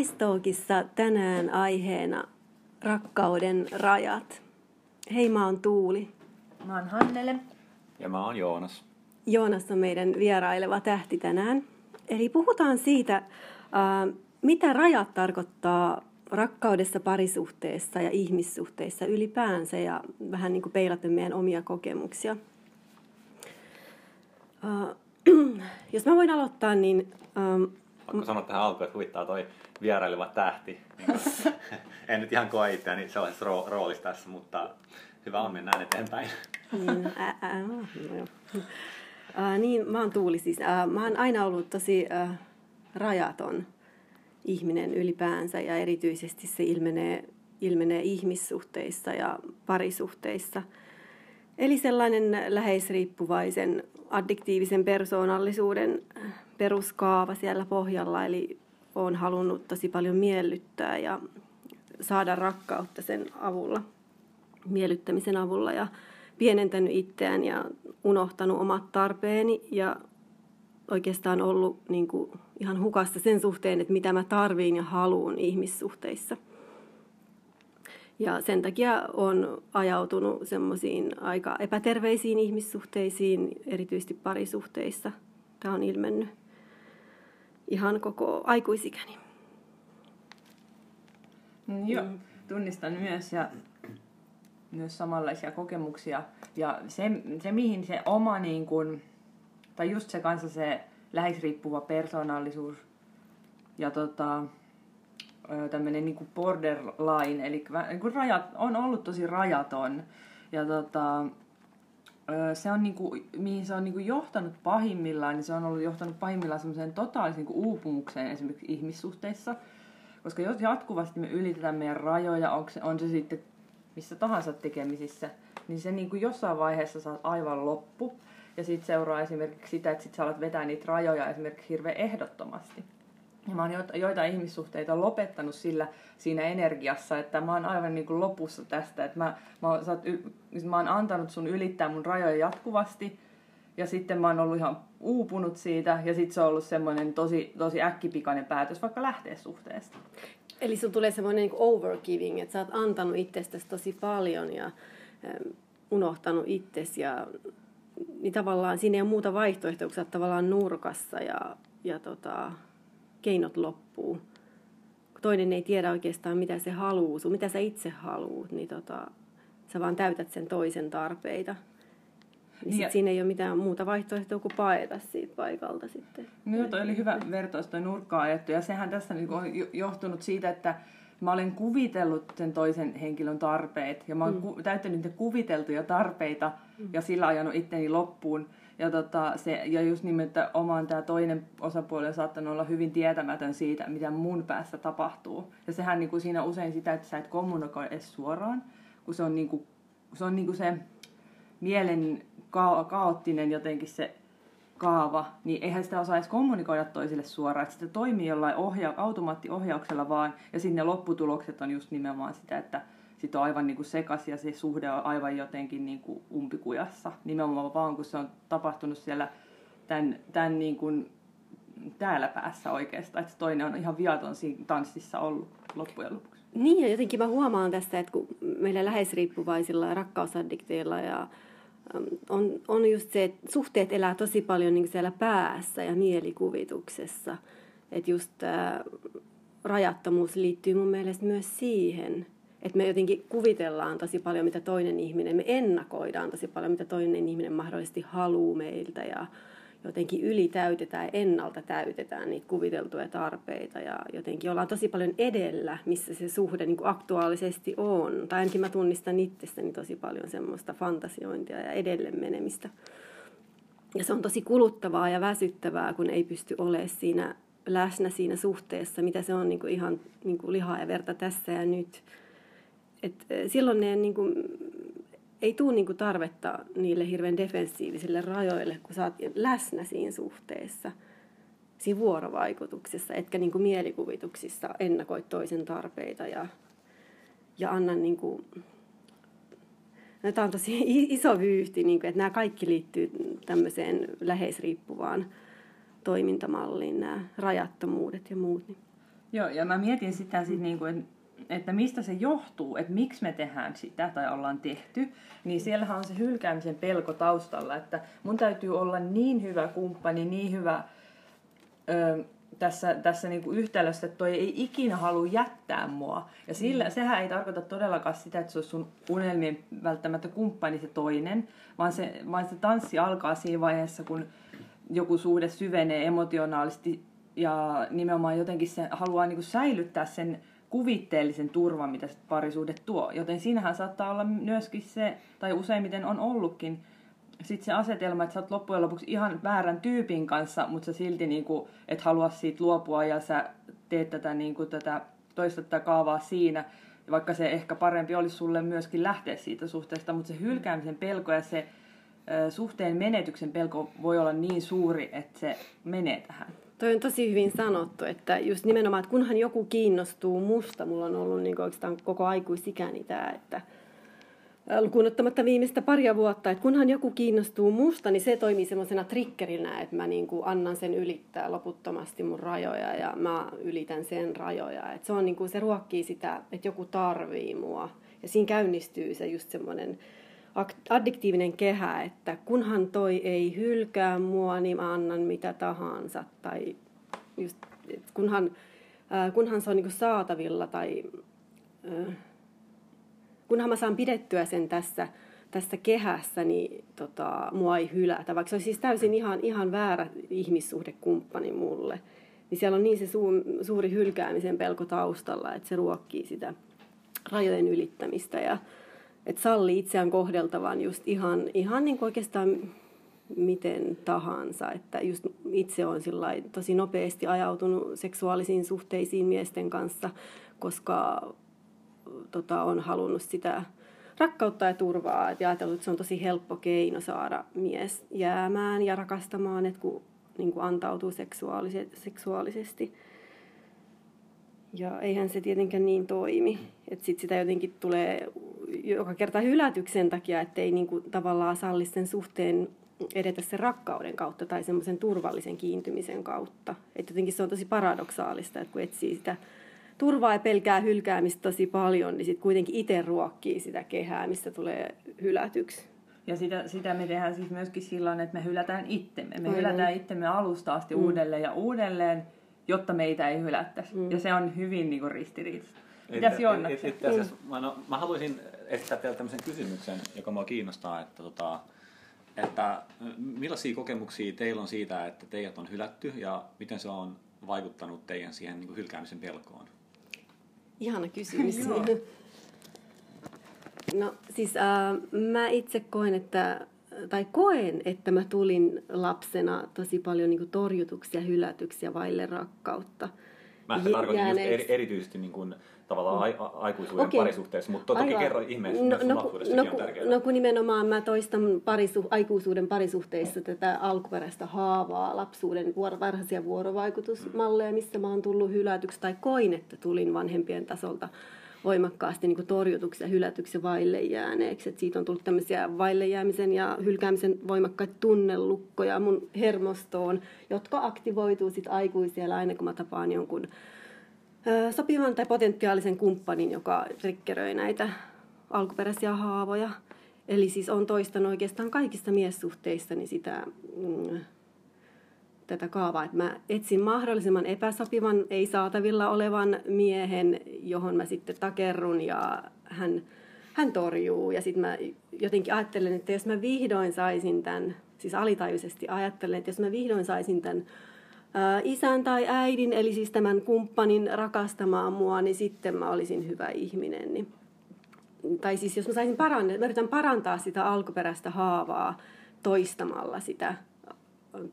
Naistookissa tänään aiheena rakkauden rajat. Hei, mä oon Tuuli. Mä oon Hannele. Ja mä oon Joonas. Joonas on meidän vieraileva tähti tänään. Eli puhutaan siitä, äh, mitä rajat tarkoittaa rakkaudessa, parisuhteessa ja ihmissuhteissa ylipäänsä ja vähän niin kuin peilaten meidän omia kokemuksia. Äh, jos mä voin aloittaa, niin ähm, Pakko sanoa tähän alkuun, että huvittaa toi vieraileva tähti. Niin en nyt ihan koe itseäni sellaisessa ro- roolissa tässä, mutta hyvä on, mennään eteenpäin. niin, ä, ä, no, niin, mä oon Tuuli siis. Mä oon aina ollut tosi rajaton ihminen ylipäänsä ja erityisesti se ilmenee, ilmenee ihmissuhteissa ja parisuhteissa. Eli sellainen läheisriippuvaisen addiktiivisen persoonallisuuden peruskaava siellä pohjalla, eli olen halunnut tosi paljon miellyttää ja saada rakkautta sen avulla, miellyttämisen avulla ja pienentänyt itseään ja unohtanut omat tarpeeni ja oikeastaan ollut niin kuin ihan hukassa sen suhteen, että mitä mä tarviin ja haluan ihmissuhteissa. Ja sen takia on ajautunut semmoisiin aika epäterveisiin ihmissuhteisiin, erityisesti parisuhteissa. Tämä on ilmennyt ihan koko aikuisikäni. Mm, joo, tunnistan myös ja myös samanlaisia kokemuksia. Ja se, se mihin se oma, niin kun, tai just se kanssa se läheisriippuva persoonallisuus ja tota, tämmöinen niin borderline, eli niin kuin rajat, on ollut tosi rajaton. Ja tota, se on niinku, mihin se on niinku johtanut pahimmillaan, niin se on ollut johtanut pahimmillaan semmoiseen totaaliseen niinku uupumukseen esimerkiksi ihmissuhteissa. Koska jos jatkuvasti me ylitetään meidän rajoja, on se, on se sitten missä tahansa tekemisissä, niin se niinku jossain vaiheessa saa aivan loppu. Ja sitten seuraa esimerkiksi sitä, että sit sä alat vetää niitä rajoja esimerkiksi hirveän ehdottomasti. Ja mä oon joita, joita ihmissuhteita lopettanut sillä siinä energiassa, että mä oon aivan niin kuin lopussa tästä. Että mä, mä, oon, oot, mä oon antanut sun ylittää mun rajoja jatkuvasti. Ja sitten mä oon ollut ihan uupunut siitä. Ja sitten se on ollut semmoinen tosi, tosi äkkipikainen päätös vaikka lähteä suhteesta. Eli sun tulee semmoinen niin overgiving, että sä oot antanut itsestäsi tosi paljon ja unohtanut itsesi ja niin tavallaan siinä ei ole muuta vaihtoehtoa, kun sä oot tavallaan nurkassa ja, ja tota, keinot loppuu. Kun toinen ei tiedä oikeastaan, mitä se haluaa, sun, mitä sä itse haluat, niin tota, sä vaan täytät sen toisen tarpeita. Niin sit ja... siinä ei ole mitään muuta vaihtoehtoa kuin paeta siitä paikalta sitten. No toi oli hyvä vertaus toi nurkkaan ajettu. Ja sehän tässä niinku on johtunut siitä, että mä olen kuvitellut sen toisen henkilön tarpeet. Ja mä oon mm. ku- täyttänyt niitä kuviteltuja tarpeita mm. ja sillä ajanut itteni loppuun. Ja, tota, se, ja just niin, että omaan tämä toinen osapuoli on saattanut olla hyvin tietämätön siitä, mitä mun päässä tapahtuu. Ja sehän niin kuin siinä usein sitä, että sä et kommunikoi edes suoraan, kun se on, niin kuin, se, on niin kuin se mielen ka- kaoottinen jotenkin se kaava, niin eihän sitä osaa edes kommunikoida toisille suoraan. Että sitä toimii jollain ohja- automaattiohjauksella vaan, ja sinne lopputulokset on just nimenomaan sitä, että sit on aivan niin sekaisin ja se suhde on aivan jotenkin niin kuin umpikujassa. Nimenomaan vaan kun se on tapahtunut siellä tämän, tämän niin kuin täällä päässä oikeastaan, että toinen on ihan viaton siinä tanssissa ollut loppujen lopuksi. Niin ja jotenkin mä huomaan tästä, että kun meillä läheisriippuvaisilla rakkausaddikteilla ja on, on just se, että suhteet elää tosi paljon niin siellä päässä ja mielikuvituksessa. Että just tämä rajattomuus liittyy mun mielestä myös siihen, että me jotenkin kuvitellaan tosi paljon, mitä toinen ihminen, me ennakoidaan tosi paljon, mitä toinen ihminen mahdollisesti haluaa meiltä ja jotenkin ylitäytetään ja ennalta täytetään niitä kuviteltuja tarpeita ja jotenkin ollaan tosi paljon edellä, missä se suhde niin kuin aktuaalisesti on. Tai ainakin mä tunnistan itsestäni tosi paljon semmoista fantasiointia ja edelle menemistä. Ja se on tosi kuluttavaa ja väsyttävää, kun ei pysty olemaan siinä läsnä siinä suhteessa, mitä se on niin kuin ihan niin kuin lihaa ja verta tässä ja nyt. Et eh, silloin ne niin kuin ei tule niinku tarvetta niille hirveän defensiivisille rajoille, kun sä oot läsnä siinä suhteessa, siinä vuorovaikutuksessa, etkä niinku mielikuvituksissa ennakoit toisen tarpeita ja, ja anna niinku, no, Tämä on tosi iso vyyhti, niin kuin, että nämä kaikki liittyy tämmöiseen läheisriippuvaan toimintamalliin, nämä rajattomuudet ja muut. Niin. Joo, ja mä mietin sitä sit niinku, että että mistä se johtuu, että miksi me tehdään sitä tai ollaan tehty, niin siellähän on se hylkäämisen pelko taustalla, että mun täytyy olla niin hyvä kumppani, niin hyvä ö, tässä, tässä niinku yhtälössä, että toi ei ikinä halua jättää mua. Ja sillä, mm. sehän ei tarkoita todellakaan sitä, että se on sun unelmien välttämättä kumppani se toinen, vaan se, vaan se tanssi alkaa siinä vaiheessa, kun joku suhde syvenee emotionaalisesti ja nimenomaan jotenkin se haluaa niinku säilyttää sen kuvitteellisen turvan, mitä parisuhde tuo. Joten siinähän saattaa olla myöskin se, tai useimmiten on ollutkin, sitten se asetelma, että sä oot loppujen lopuksi ihan väärän tyypin kanssa, mutta sä silti niinku, et halua siitä luopua ja sä teet tätä, niinku, tätä toista tätä kaavaa siinä, vaikka se ehkä parempi olisi sulle myöskin lähteä siitä suhteesta, mutta se hylkäämisen pelko ja se suhteen menetyksen pelko voi olla niin suuri, että se menee tähän. Toi on tosi hyvin sanottu, että just nimenomaan, että kunhan joku kiinnostuu musta, mulla on ollut niin oikeastaan koko aikuisikäni tämä, että lukuun ottamatta viimeistä paria vuotta, että kunhan joku kiinnostuu musta, niin se toimii semmoisena triggerinä, että mä niin kuin annan sen ylittää loputtomasti mun rajoja ja mä ylitän sen rajoja. Että se, on niin kuin, se ruokkii sitä, että joku tarvii mua. Ja siinä käynnistyy se just semmoinen addiktiivinen kehä, että kunhan toi ei hylkää mua, niin mä annan mitä tahansa. Tai just, kunhan, kunhan se on niin saatavilla tai kunhan mä saan pidettyä sen tässä, tässä kehässä, niin tota, mua ei hylätä. Vaikka se on siis täysin ihan, ihan väärä ihmissuhdekumppani mulle, niin siellä on niin se su, suuri hylkäämisen pelko taustalla, että se ruokkii sitä rajojen ylittämistä ja että salli itseään kohdeltavan just ihan, ihan niin kuin oikeastaan miten tahansa. Että just itse on tosi nopeasti ajautunut seksuaalisiin suhteisiin miesten kanssa, koska tota, on halunnut sitä rakkautta ja turvaa. Et ajatellut, että se on tosi helppo keino saada mies jäämään ja rakastamaan, että kun niin kuin antautuu seksuaalisesti. Ja eihän se tietenkään niin toimi. Että sit sitä jotenkin tulee joka kerta hylätyksen takia, ettei niinku tavallaan salli sen suhteen edetä sen rakkauden kautta tai semmoisen turvallisen kiintymisen kautta. Että jotenkin se on tosi paradoksaalista, että kun etsii sitä turvaa ja pelkää hylkäämistä tosi paljon, niin sitten kuitenkin itse ruokkii sitä kehää, mistä tulee hylätyksi. Ja sitä, sitä me tehdään siis myöskin silloin, että me hylätään itsemme. Me Aivan. hylätään itsemme alusta asti mm. uudelleen ja uudelleen, jotta meitä ei hylättäisi. Mm. Ja se on hyvin niin ristiriitaista. Mitäs Joonna? Itse asiassa mä, no, mä haluaisin esittää teille tämmöisen kysymyksen, joka mua kiinnostaa, että, tota, että millaisia kokemuksia teillä on siitä, että teidät on hylätty ja miten se on vaikuttanut teidän siihen niin kuin hylkäämisen pelkoon? Ihana kysymys. no siis äh, mä itse koen, että tai koen, että mä tulin lapsena tosi paljon niin kuin torjutuksi ja hylätyksi ja vaille rakkautta. Mä tarkoitan just eri, erityisesti niin kuin, tavallaan mm. a, aikuisuuden okay. parisuhteessa, mutta toki Aivan. kerro ihmeessä no, no, no, on tärkeää. No kun nimenomaan mä toistan parisu, aikuisuuden parisuhteissa tätä alkuperäistä haavaa, lapsuuden vuoro, varhaisia vuorovaikutusmalleja, missä mä oon tullut hylätyksi tai koin, että tulin vanhempien tasolta voimakkaasti niin torjutuksi ja hylätyksi ja vaille jääneeksi. Et siitä on tullut tämmöisiä vaille jäämisen ja hylkäämisen voimakkaita tunnelukkoja mun hermostoon, jotka aktivoituu sitten aikuisia aina kun mä tapaan jonkun sopivan tai potentiaalisen kumppanin, joka triggeröi näitä alkuperäisiä haavoja. Eli siis on toistanut oikeastaan kaikista miessuhteistani sitä mm, tätä kaavaa, että mä etsin mahdollisimman epäsopivan, ei saatavilla olevan miehen, johon mä sitten takerrun ja hän, hän torjuu. Ja sitten mä jotenkin ajattelen, että jos mä vihdoin saisin tämän, siis alitajuisesti ajattelen, että jos mä vihdoin saisin tämän isän tai äidin, eli siis tämän kumppanin rakastamaan mua, niin sitten mä olisin hyvä ihminen. Niin, tai siis jos mä saisin parantaa, mä yritän parantaa sitä alkuperäistä haavaa toistamalla sitä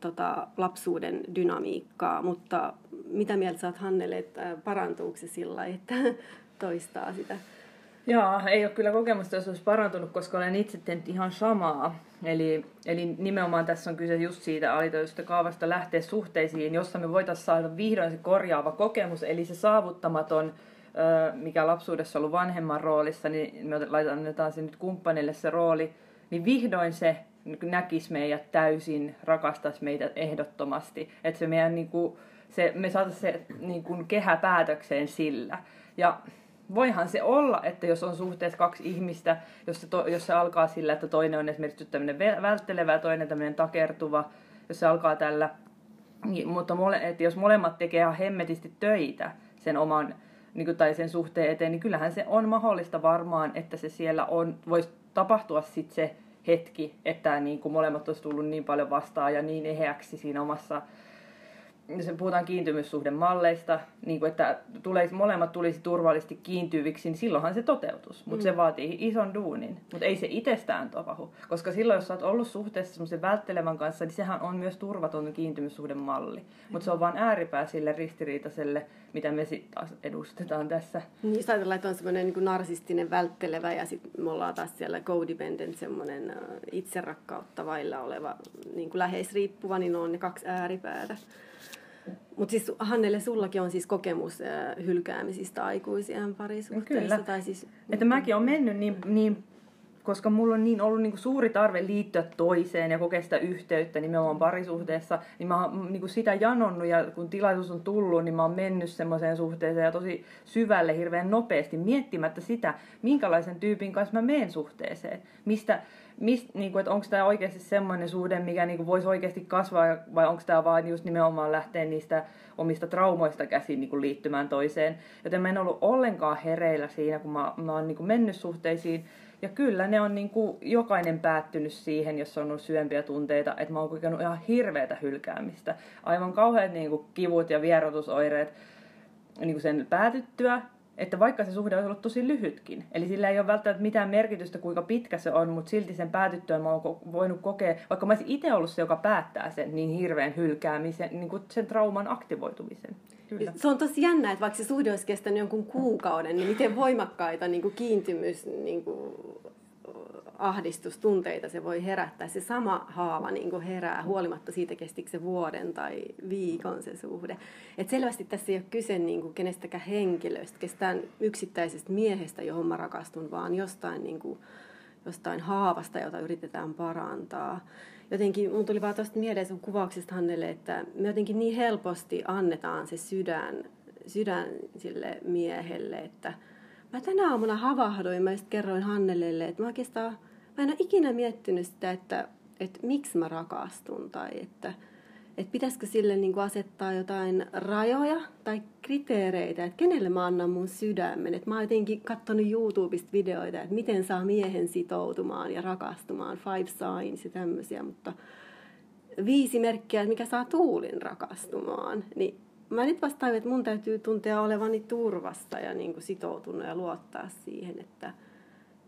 tota, lapsuuden dynamiikkaa, mutta mitä mieltä sä oot Hannele, että parantuuko se sillä että toistaa sitä? Joo, ei ole kyllä kokemusta, jos olisi parantunut, koska olen itse tehnyt ihan samaa. Eli, eli nimenomaan tässä on kyse just siitä alitoista kaavasta lähteä suhteisiin, jossa me voitaisiin saada vihdoin se korjaava kokemus, eli se saavuttamaton, mikä lapsuudessa on ollut vanhemman roolissa, niin me laitetaan se nyt kumppanille se rooli, niin vihdoin se näkisi meidät täysin, rakastaisi meitä ehdottomasti. Että se meidän niin kuin, se, me saataisiin se niin kuin kehä päätökseen sillä. Ja voihan se olla, että jos on suhteessa kaksi ihmistä, jos se, to, jos se alkaa sillä, että toinen on esimerkiksi tämmöinen välttelevä ja toinen tämmöinen takertuva, jos se alkaa tällä, niin, mutta mole, että jos molemmat tekee ihan hemmetisti töitä sen oman niin kuin, tai sen suhteen eteen, niin kyllähän se on mahdollista varmaan, että se siellä on, voisi tapahtua sitten se hetki, että niin kuin molemmat olisi tullut niin paljon vastaan ja niin eheäksi siinä omassa se puhutaan kiintymyssuhdemalleista, niin kuin että tulee, molemmat tulisi turvallisesti kiintyviksi, niin silloinhan se toteutus. Mutta mm. se vaatii ison duunin. Mutta ei se itsestään tapahdu. Koska silloin, jos sä oot ollut suhteessa semmoisen välttelevän kanssa, niin sehän on myös turvaton kiintymyssuhdemalli. Mutta se on vain ääripää sille ristiriitaiselle, mitä me sitten taas edustetaan tässä. Niin, jos ajatellaan, että on semmoinen niin narsistinen välttelevä ja sitten me ollaan taas siellä codependent, semmoinen itserakkautta vailla oleva niin kuin läheisriippuva, niin on ne kaksi ääripäätä. Mutta siis Hannelle, sullakin on siis kokemus äh, hylkäämisistä aikuisien parisuhteissa. Kyllä. Tai siis, että mäkin olen mennyt niin, niin koska mulla on niin ollut niin kuin suuri tarve liittyä toiseen ja kokea sitä yhteyttä nimenomaan parisuhteessa, niin mä oon niin kuin sitä janonnut ja kun tilaisuus on tullut, niin mä oon mennyt semmoiseen suhteeseen ja tosi syvälle hirveän nopeasti miettimättä sitä, minkälaisen tyypin kanssa mä menen suhteeseen. Mistä, mist, niin että onko tämä oikeasti semmoinen suhde, mikä niin voisi oikeasti kasvaa, vai onko tämä vaan just nimenomaan lähteä niistä omista traumoista käsin niin liittymään toiseen. Joten mä en ollut ollenkaan hereillä siinä, kun mä, mä oon niin mennyt suhteisiin. Ja kyllä ne on niin kuin jokainen päättynyt siihen, jos on ollut syömpiä tunteita, että mä oon kokenut ihan hirveätä hylkäämistä. Aivan kauheat niin kuin kivut ja vierotusoireet niin kuin sen päätyttyä että vaikka se suhde olisi ollut tosi lyhytkin, eli sillä ei ole välttämättä mitään merkitystä, kuinka pitkä se on, mutta silti sen päätyttyä mä oon voinut kokea, vaikka mä olisin itse ollut se, joka päättää sen niin hirveän hylkäämisen, niin kuin sen trauman aktivoitumisen. Kyllä. Se on tosi jännä, että vaikka se suhde olisi kestänyt jonkun kuukauden, niin miten voimakkaita niin kuin kiintymys niin kuin ahdistustunteita se voi herättää. Se sama haava niin kuin herää huolimatta siitä, kestikö se vuoden tai viikon se suhde. Et selvästi tässä ei ole kyse niin kuin kenestäkään henkilöstä, kestään yksittäisestä miehestä, johon mä rakastun, vaan jostain, niin kuin, jostain haavasta, jota yritetään parantaa. Jotenkin mun tuli vaan tuosta mieleen sun kuvauksesta Hannelle, että me jotenkin niin helposti annetaan se sydän, sydän sille miehelle, että mä tänä aamuna havahdoin, mä kerroin Hannelelle, että mä oikeastaan mä en ole ikinä miettinyt sitä, että, että miksi mä rakastun tai että, että pitäisikö sille niin kuin asettaa jotain rajoja tai kriteereitä, että kenelle mä annan mun sydämen. Että mä oon jotenkin katsonut YouTubesta videoita, että miten saa miehen sitoutumaan ja rakastumaan, five signs ja tämmöisiä, mutta viisi merkkiä, mikä saa tuulin rakastumaan, niin mä nyt vasta että mun täytyy tuntea olevani turvassa ja niin kuin sitoutunut ja luottaa siihen, että –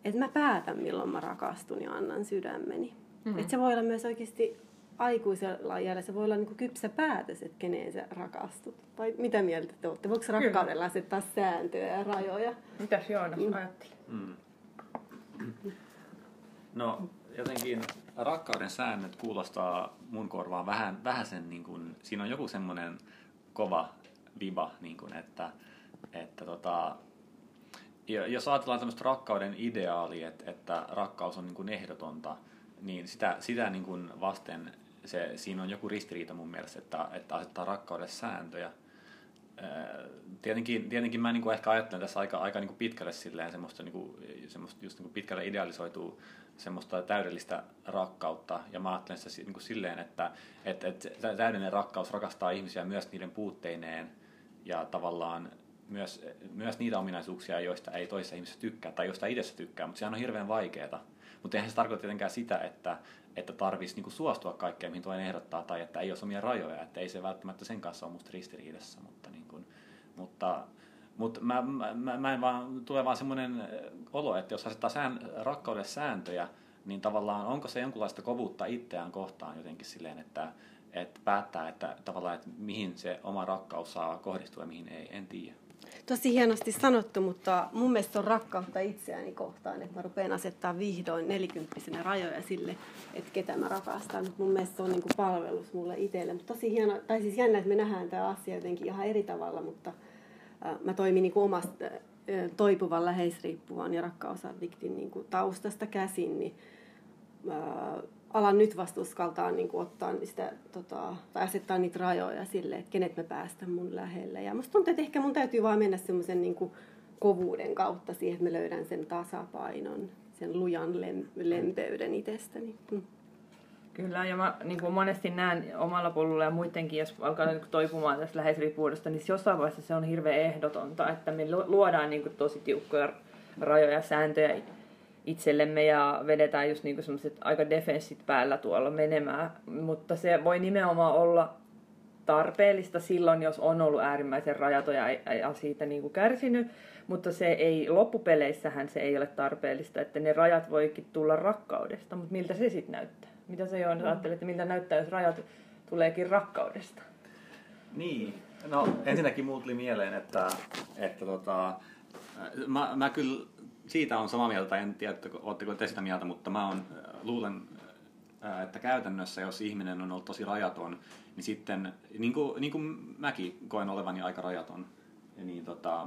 että mä päätän, milloin mä rakastun ja annan sydämeni. Mm. Että se voi olla myös oikeasti aikuisella iällä, se voi olla niin kypsä päätös, että keneen sä rakastut. Tai mitä mieltä te olette? Voiko rakkaudella asettaa sääntöjä ja rajoja? Mitäs Joonas mm. ajatteli? Mm. No jotenkin rakkauden säännöt kuulostaa mun korvaan vähän, vähän sen, niin kuin, siinä on joku semmoinen kova viba, niin kuin, että, että tota, ja jos ajatellaan tämmöistä rakkauden ideaalia, että, että rakkaus on niin kuin ehdotonta, niin sitä, sitä niin kuin vasten se, siinä on joku ristiriita mun mielestä, että, että asettaa rakkaudelle sääntöjä. Tietenkin, tietenkin mä niin kuin ehkä ajattelen tässä aika, aika niin kuin pitkälle silleen semmoista, niin kuin, semmoista just niin kuin pitkälle idealisoituu semmoista täydellistä rakkautta. Ja mä ajattelen sitä niin kuin silleen, että, että, että täydellinen rakkaus rakastaa ihmisiä myös niiden puutteineen ja tavallaan myös, myös niitä ominaisuuksia, joista ei toisessa ihmisessä tykkää tai joista itse tykkää, mutta sehän on hirveän vaikeaa. Mutta eihän se tarkoita tietenkään sitä, että, että tarvitsisi niinku suostua kaikkeen, mihin toinen ehdottaa, tai että ei ole omia rajoja, että ei se välttämättä sen kanssa ole musta ristiriidassa, mutta, niin kuin, mutta mutta mä, mä, mä en vaan, tulee vaan semmoinen olo, että jos asettaa sään, rakkaudelle sääntöjä, niin tavallaan onko se jonkunlaista kovuutta itseään kohtaan jotenkin silleen, että, että päättää, että tavallaan, että mihin se oma rakkaus saa kohdistua ja mihin ei, en tiedä tosi hienosti sanottu, mutta mun mielestä on rakkautta itseäni kohtaan, että mä rupean asettaa vihdoin nelikymppisenä rajoja sille, että ketä mä rakastan. Mun mielestä se on niin kuin palvelus mulle itselle. Mutta tosi hieno, tai siis jännä, että me nähdään tämä asia jotenkin ihan eri tavalla, mutta äh, mä toimin niin kuin omasta äh, toipuvan läheisriippuvan ja rakkausaddiktin niin taustasta käsin, niin alan nyt vasta uskaltaa niin kuin ottaa sitä, tota, tai asettaa niitä rajoja sille, että kenet mä päästän mun lähelle. Ja musta tuntuu, että ehkä mun täytyy vaan mennä semmoisen niin kovuuden kautta siihen, että mä löydän sen tasapainon, sen lujan lem- lempeyden itsestäni. Mm. Kyllä, ja mä niin kuin monesti näen omalla polulla ja muidenkin, jos alkaa niin kuin toipumaan tästä läheisriippuvuudesta, niin jossain vaiheessa se on hirveän ehdotonta, että me luodaan niin kuin tosi tiukkoja rajoja, sääntöjä itsellemme ja vedetään just niin semmoiset aika defenssit päällä tuolla menemään. Mutta se voi nimenomaan olla tarpeellista silloin, jos on ollut äärimmäisen rajaton ja, siitä niin kuin kärsinyt, mutta se ei, loppupeleissähän se ei ole tarpeellista, että ne rajat voikin tulla rakkaudesta, mutta miltä se sitten näyttää? Mitä se on, mm. ajattelet, että miltä näyttää, jos rajat tuleekin rakkaudesta? Niin, no ensinnäkin muut tuli mieleen, että, että tota, mä, mä kyllä siitä on samaa mieltä, en tiedä, oletteko te sitä mieltä, mutta mä on, luulen, että käytännössä, jos ihminen on ollut tosi rajaton, niin sitten, niin kuin, niin kuin mäkin koen olevani aika rajaton, niin, tota,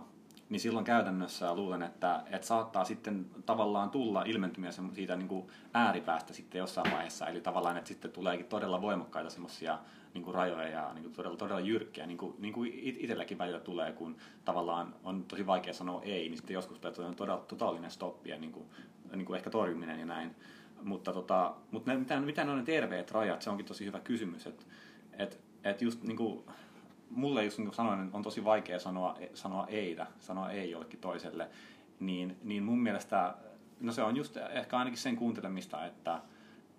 niin silloin käytännössä luulen, että, että saattaa sitten tavallaan tulla ilmentymiä siitä niin kuin ääripäästä sitten jossain vaiheessa, eli tavallaan, että sitten tuleekin todella voimakkaita semmoisia niin kuin rajoja ja niin kuin todella, todella jyrkkiä, niin kuin, niin kuin itselläkin välillä tulee, kun tavallaan on tosi vaikea sanoa ei, niin sitten joskus on todella totaalinen stoppi ja niin kuin, niin kuin ehkä torjuminen ja näin. Mutta, tota, mutta ne, mitä, mitä ne on ne terveet rajat, se onkin tosi hyvä kysymys, että et, et just niin kuin, mulle just niin kuin sanoin, on tosi vaikea sanoa, sanoa ei, sanoa ei jollekin toiselle, niin, niin mun mielestä, no se on just ehkä ainakin sen kuuntelemista, että,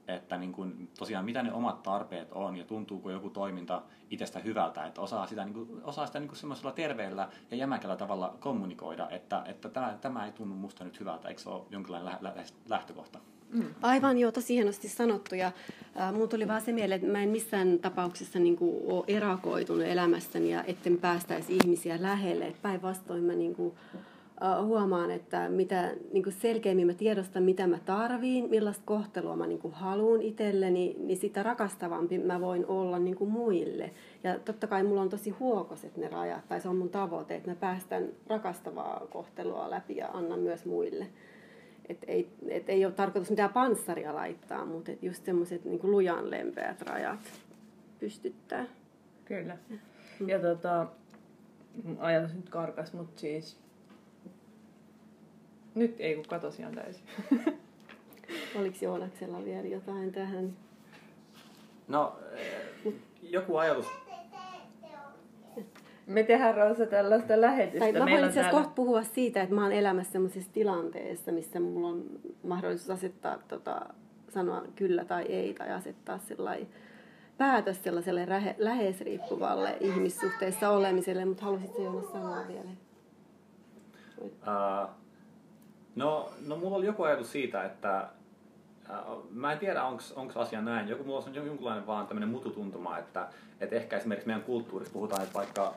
että niin kuin, tosiaan mitä ne omat tarpeet on ja tuntuuko joku toiminta itsestä hyvältä, että osaa sitä, niin kuin, osaa sitä niin kuin semmoisella terveellä ja jämäkällä tavalla kommunikoida, että, että tämä, tämä ei tunnu musta nyt hyvältä, eikö se ole jonkinlainen lä- lä- lähtökohta? Mm. Aivan joo, tosi hienosti sanottu. Ja äh, mun tuli vaan se mieleen, että mä en missään tapauksessa niin kuin, ole erakoitunut elämässäni ja etten päästäisi ihmisiä lähelle. Päinvastoin mä niin kuin, huomaan, että mitä niin selkeämmin mä tiedostan, mitä mä tarviin, millaista kohtelua mä niin haluan itselleni, niin sitä rakastavampi mä voin olla niin muille. Ja totta kai mulla on tosi huokoset ne rajat, tai se on mun tavoite, että mä päästän rakastavaa kohtelua läpi ja annan myös muille. Et ei, et ei ole tarkoitus mitään panssaria laittaa, mutta et just semmoiset niin lujan lempeät rajat pystyttää. Kyllä. Ja tota, ajatus nyt karkas, mutta siis nyt ei, kun katosi ihan täysin. Oliko Joonaksella vielä jotain tähän? No, joku ajatus. Me tehdään Roosa tällaista lähetystä. Tai mä voin itse täällä... kohta puhua siitä, että mä oon elämässä sellaisessa tilanteessa, missä mulla on mahdollisuus asettaa, tota, sanoa kyllä tai ei, tai asettaa sellainen päätös sellaiselle läheisriippuvalle ihmissuhteessa olemiselle, mutta halusitko Joonas sanoa vielä? Uh, No, no mulla oli joku ajatus siitä, että äh, mä en tiedä, onko asia näin. Joku, mulla on jonkunlainen vaan tämmöinen mututuntuma, että, että ehkä esimerkiksi meidän kulttuurissa puhutaan, että vaikka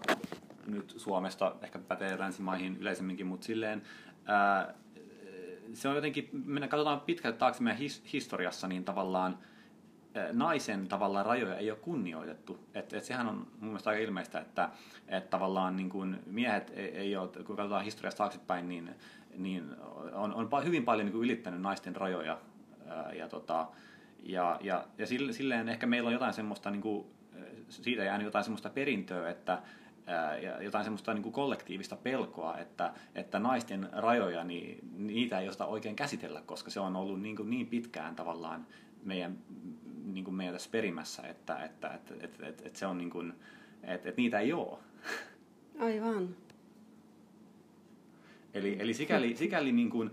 nyt Suomesta, ehkä pätee länsimaihin yleisemminkin, mutta silleen, ää, äh, se on jotenkin, mennään katsotaan pitkälti taakse meidän his, historiassa, niin tavallaan äh, naisen tavallaan rajoja ei ole kunnioitettu. Et, et sehän on mun mielestä aika ilmeistä, että et tavallaan niin kun miehet ei, ei ole, kun katsotaan historiasta taaksepäin, niin niin on, on hyvin paljon niin kuin ylittänyt naisten rajoja. Ää, ja, tota, ja, ja, ja silleen ehkä meillä on jotain semmoista, niin kuin, siitä jäänyt jotain semmoista perintöä, että ja jotain semmoista niin kuin kollektiivista pelkoa, että, että naisten rajoja, niin niitä ei josta oikein käsitellä, koska se on ollut niin, kuin niin pitkään tavallaan meidän, niin kuin meidän tässä perimässä, että, että, että, että, että, että se on niin kuin, että, että niitä ei ole. Aivan. Eli, eli sikäli, sikäli niin kuin,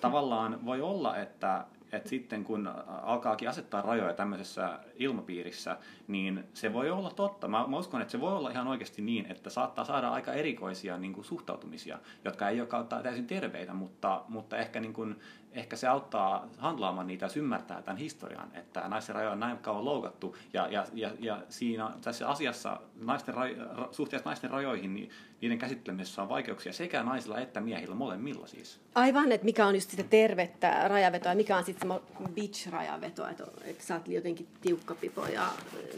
tavallaan voi olla, että, että sitten kun alkaakin asettaa rajoja tämmöisessä ilmapiirissä, niin se voi olla totta. Mä, mä uskon, että se voi olla ihan oikeasti niin, että saattaa saada aika erikoisia niin kuin, suhtautumisia, jotka ei ole kautta täysin terveitä, mutta, mutta ehkä niin kuin, ehkä se auttaa handlaamaan niitä ja ymmärtää tämän historian, että naisten rajoja on näin kauan loukattu ja, ja, ja, ja siinä tässä asiassa naisten rajo, suhteessa naisten rajoihin, niin niiden käsittelemisessä on vaikeuksia sekä naisilla että miehillä, molemmilla siis. Aivan, että mikä on just sitä tervettä rajavetoa ja mikä on sitten se bitch-rajaveto, että, että sä oot jotenkin tiukkapipo ja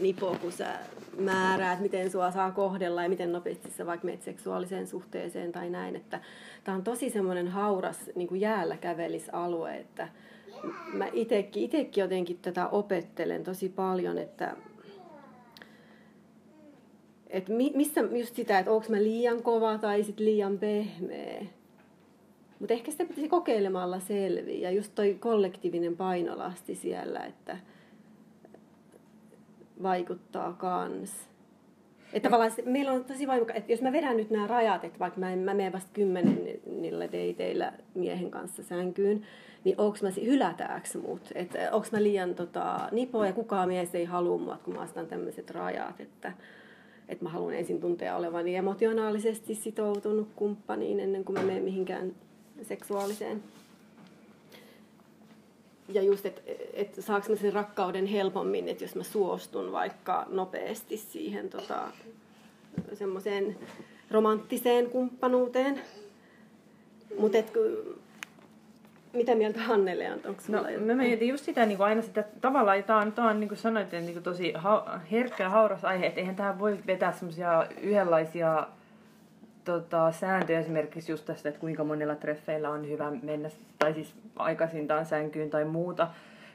nipo, kun sä määräät, miten sua saa kohdella ja miten nopeasti sä vaikka menet seksuaaliseen suhteeseen tai näin, että tämä on tosi semmoinen hauras niin kuin jäällä kävelisalue, että mä itekin jotenkin tätä opettelen tosi paljon, että et mi, missä just sitä, että onko mä liian kova tai sit liian pehmeä. Mutta ehkä sitä pitäisi kokeilemalla selviä. Ja just toi kollektiivinen painolasti siellä, että vaikuttaa kans. Että tavallaan se, meillä on tosi voimakas, että jos mä vedän nyt nämä rajat, että vaikka mä, en, mä menen vasta kymmenillä deiteillä miehen kanssa sänkyyn, niin onko mä hylätääks mut? Että onko mä liian tota, nipo ja kukaan mies ei halua mua, kun mä astan tämmöiset rajat, että, että mä haluan ensin tuntea olevani emotionaalisesti sitoutunut kumppaniin ennen kuin mä menen mihinkään seksuaaliseen. Ja just, että et saaks mä sen rakkauden helpommin, että jos mä suostun vaikka nopeasti siihen tota, semmoiseen romanttiseen kumppanuuteen. Mutta mitä mieltä Hannele on? Onko no, mä mietin just sitä niin aina sitä tavallaan, tämä on, tää on niin kuin sanoit, niin kuin tosi ha- herkkä ja hauras aihe, että eihän tähän voi vetää semmoisia yhdenlaisia tota, sääntöjä esimerkiksi just tästä, että kuinka monilla treffeillä on hyvä mennä, tai siis aikaisintaan sänkyyn tai muuta,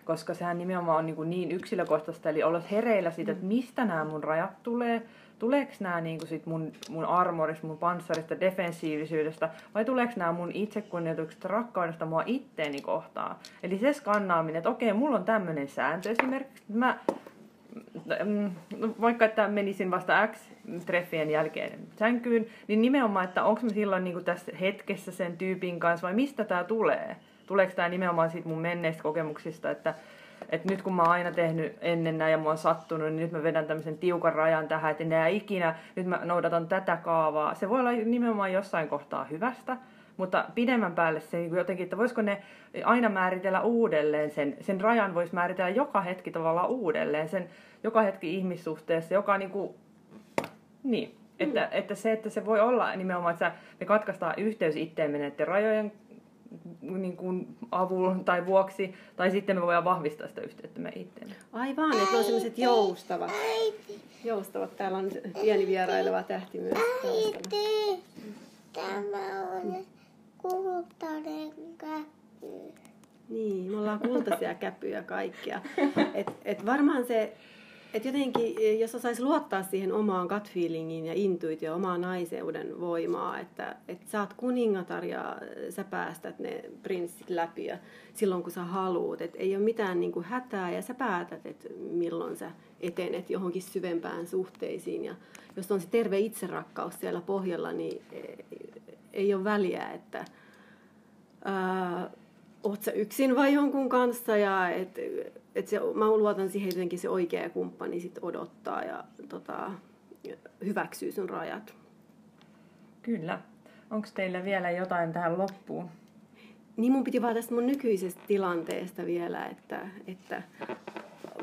koska sehän nimenomaan on niin, kuin niin yksilökohtaista, eli olla hereillä siitä, että mistä nämä mun rajat tulee, tuleeko nämä niin kuin sit mun, mun armorista, mun panssarista, defensiivisyydestä, vai tuleeko nämä mun itsekunnioituksesta, rakkaudesta mua itteeni kohtaan. Eli se skannaaminen, että okei, mulla on tämmöinen sääntö esimerkiksi, mä mm, no vaikka että menisin vasta X-treffien jälkeen sänkyyn, niin nimenomaan, että onko mä silloin niin kuin tässä hetkessä sen tyypin kanssa vai mistä tämä tulee? Tuleeko tämä nimenomaan siitä mun menneistä kokemuksista, että että nyt kun mä oon aina tehnyt ennen näin ja mua on sattunut, niin nyt mä vedän tämmöisen tiukan rajan tähän, että enää ikinä, nyt mä noudatan tätä kaavaa. Se voi olla nimenomaan jossain kohtaa hyvästä, mutta pidemmän päälle se niin jotenkin, että voisiko ne aina määritellä uudelleen sen, sen rajan voisi määritellä joka hetki tavallaan uudelleen, sen joka hetki ihmissuhteessa, joka niin kuin, niin, että, mm. että se, että se voi olla nimenomaan, että me katkaistaan yhteys itteemme näiden rajojen niin kuin avulla tai vuoksi, tai sitten me voidaan vahvistaa sitä yhteyttä me itseämme. Aivan, että ne on sellaiset joustavat. Joustavat. Täällä on pieni vieraileva tähti myös. Äiti, tämä on kultainen käpy. Niin, me ollaan kultaisia käpyjä kaikkia. Et, et varmaan se et jotenkin, jos osaisi luottaa siihen omaan gut feelingiin ja intuitio, omaan naiseuden voimaa, että, että sä oot kuningatar ja sä päästät ne prinssit läpi ja silloin kun sä haluut. Että ei ole mitään niin kuin hätää ja sä päätät, että milloin sä etenet johonkin syvempään suhteisiin. Ja jos on se terve itserakkaus siellä pohjalla, niin ei ole väliä, että ää, oot sä yksin vai jonkun kanssa ja et, et se, mä luotan siihen jotenkin se oikea kumppani sit odottaa ja tota, hyväksyy sun rajat. Kyllä. Onko teillä vielä jotain tähän loppuun? Niin mun piti vaan tästä mun nykyisestä tilanteesta vielä, että, että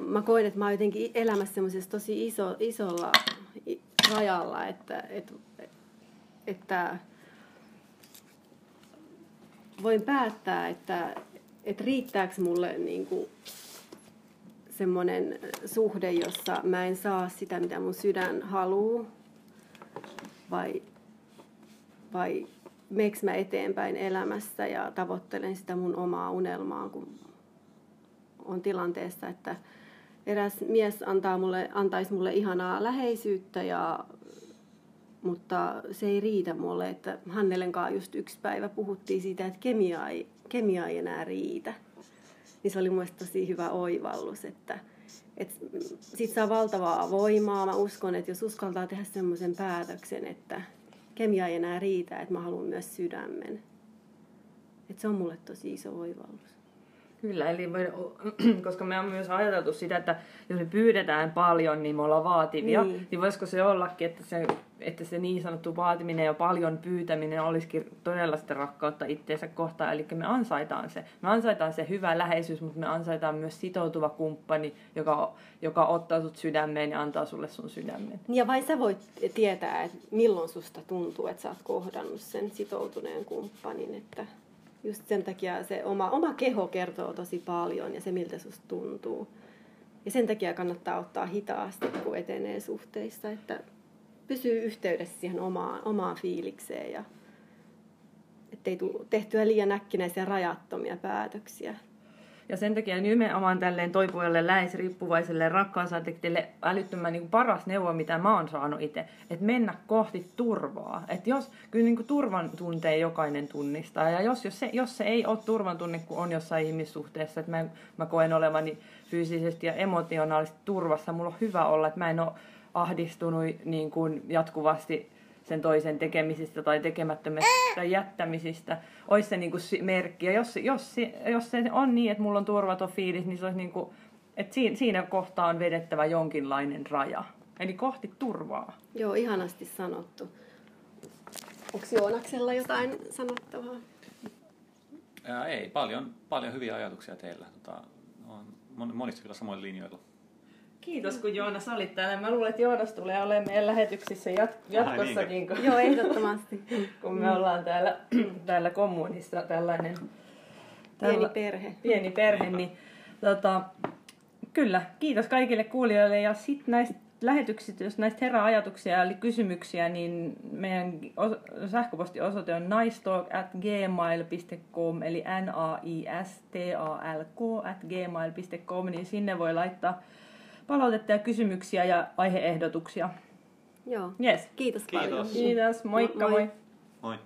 mä koen, että mä oon jotenkin elämässä semmoisessa tosi iso, isolla rajalla, että, että, että voin päättää, että, että riittääkö mulle niin kuin semmoinen suhde, jossa mä en saa sitä, mitä mun sydän haluaa, vai, vai meks mä eteenpäin elämässä ja tavoittelen sitä mun omaa unelmaa, kun on tilanteessa, että eräs mies antaa mulle, antaisi mulle ihanaa läheisyyttä ja mutta se ei riitä mulle, että Hannelen kanssa just yksi päivä puhuttiin siitä, että kemia ei, kemia ei enää riitä. Niin se oli mun tosi hyvä oivallus, että, että siitä saa valtavaa voimaa. Mä uskon, että jos uskaltaa tehdä semmoisen päätöksen, että kemia ei enää riitä, että mä haluan myös sydämen. Että se on mulle tosi iso oivallus. Kyllä, eli me, koska me on myös ajateltu sitä, että jos me pyydetään paljon, niin me ollaan vaativia, niin, niin voisiko se ollakin, että se, että se niin sanottu vaatiminen ja paljon pyytäminen olisikin todella sitä rakkautta itseensä kohtaan, eli me ansaitaan se. Me ansaitaan se hyvä läheisyys, mutta me ansaitaan myös sitoutuva kumppani, joka, joka ottaa sut sydämeen ja antaa sulle sun sydämen. Ja vai sä voit tietää, että milloin susta tuntuu, että sä oot kohdannut sen sitoutuneen kumppanin, että just sen takia se oma, oma keho kertoo tosi paljon ja se miltä susta tuntuu. Ja sen takia kannattaa ottaa hitaasti, kun etenee suhteissa, että pysyy yhteydessä siihen omaan, omaan fiilikseen ja ettei tule tehtyä liian äkkinäisiä rajattomia päätöksiä. Ja sen takia nimenomaan tälleen toipujalle läheisriippuvaiselle rakkausaddictille älyttömän niin paras neuvo, mitä mä oon saanut itse, että mennä kohti turvaa. Että jos, kyllä niin kuin turvan tunteen jokainen tunnistaa, ja jos, jos, se, jos se ei ole turvan tunne, kun on jossain ihmissuhteessa, että mä, mä koen olevani fyysisesti ja emotionaalisesti turvassa, mulla on hyvä olla, että mä en ole ahdistunut niin kuin jatkuvasti sen toisen tekemisistä tai tekemättömistä tai jättämisistä, olisi se niin kuin merkki. Ja jos, jos, jos se on niin, että mulla on turvaton fiilis, niin se olisi niin kuin, että siinä, siinä kohtaa on vedettävä jonkinlainen raja. Eli kohti turvaa. Joo, ihanasti sanottu. Onko Joonaksella jotain sanottavaa? Ää, ei, paljon, paljon hyviä ajatuksia teillä. Tota, on monista kyllä samoilla linjoilla. Kiitos kun Joonas olit täällä. Mä luulen, että Joonas tulee olemaan meidän lähetyksissä jat- jatkossa. Niin kun, Joo, ehdottomasti. kun me ollaan täällä, täällä kommunissa tällainen tällä, pieni perhe. Pieni perhe, niin tota, kyllä, kiitos kaikille kuulijoille ja sitten näistä lähetyksistä, jos näistä herää ajatuksia eli kysymyksiä, niin meidän sähköpostiosoite on naistalk at gmail.com, eli n a i s t a l k at gmail.com, niin sinne voi laittaa palautetta ja kysymyksiä ja aiheehdotuksia. Joo. Yes. Kiitos, Kiitos. paljon. Kiitos. Moikka moi. moi. moi.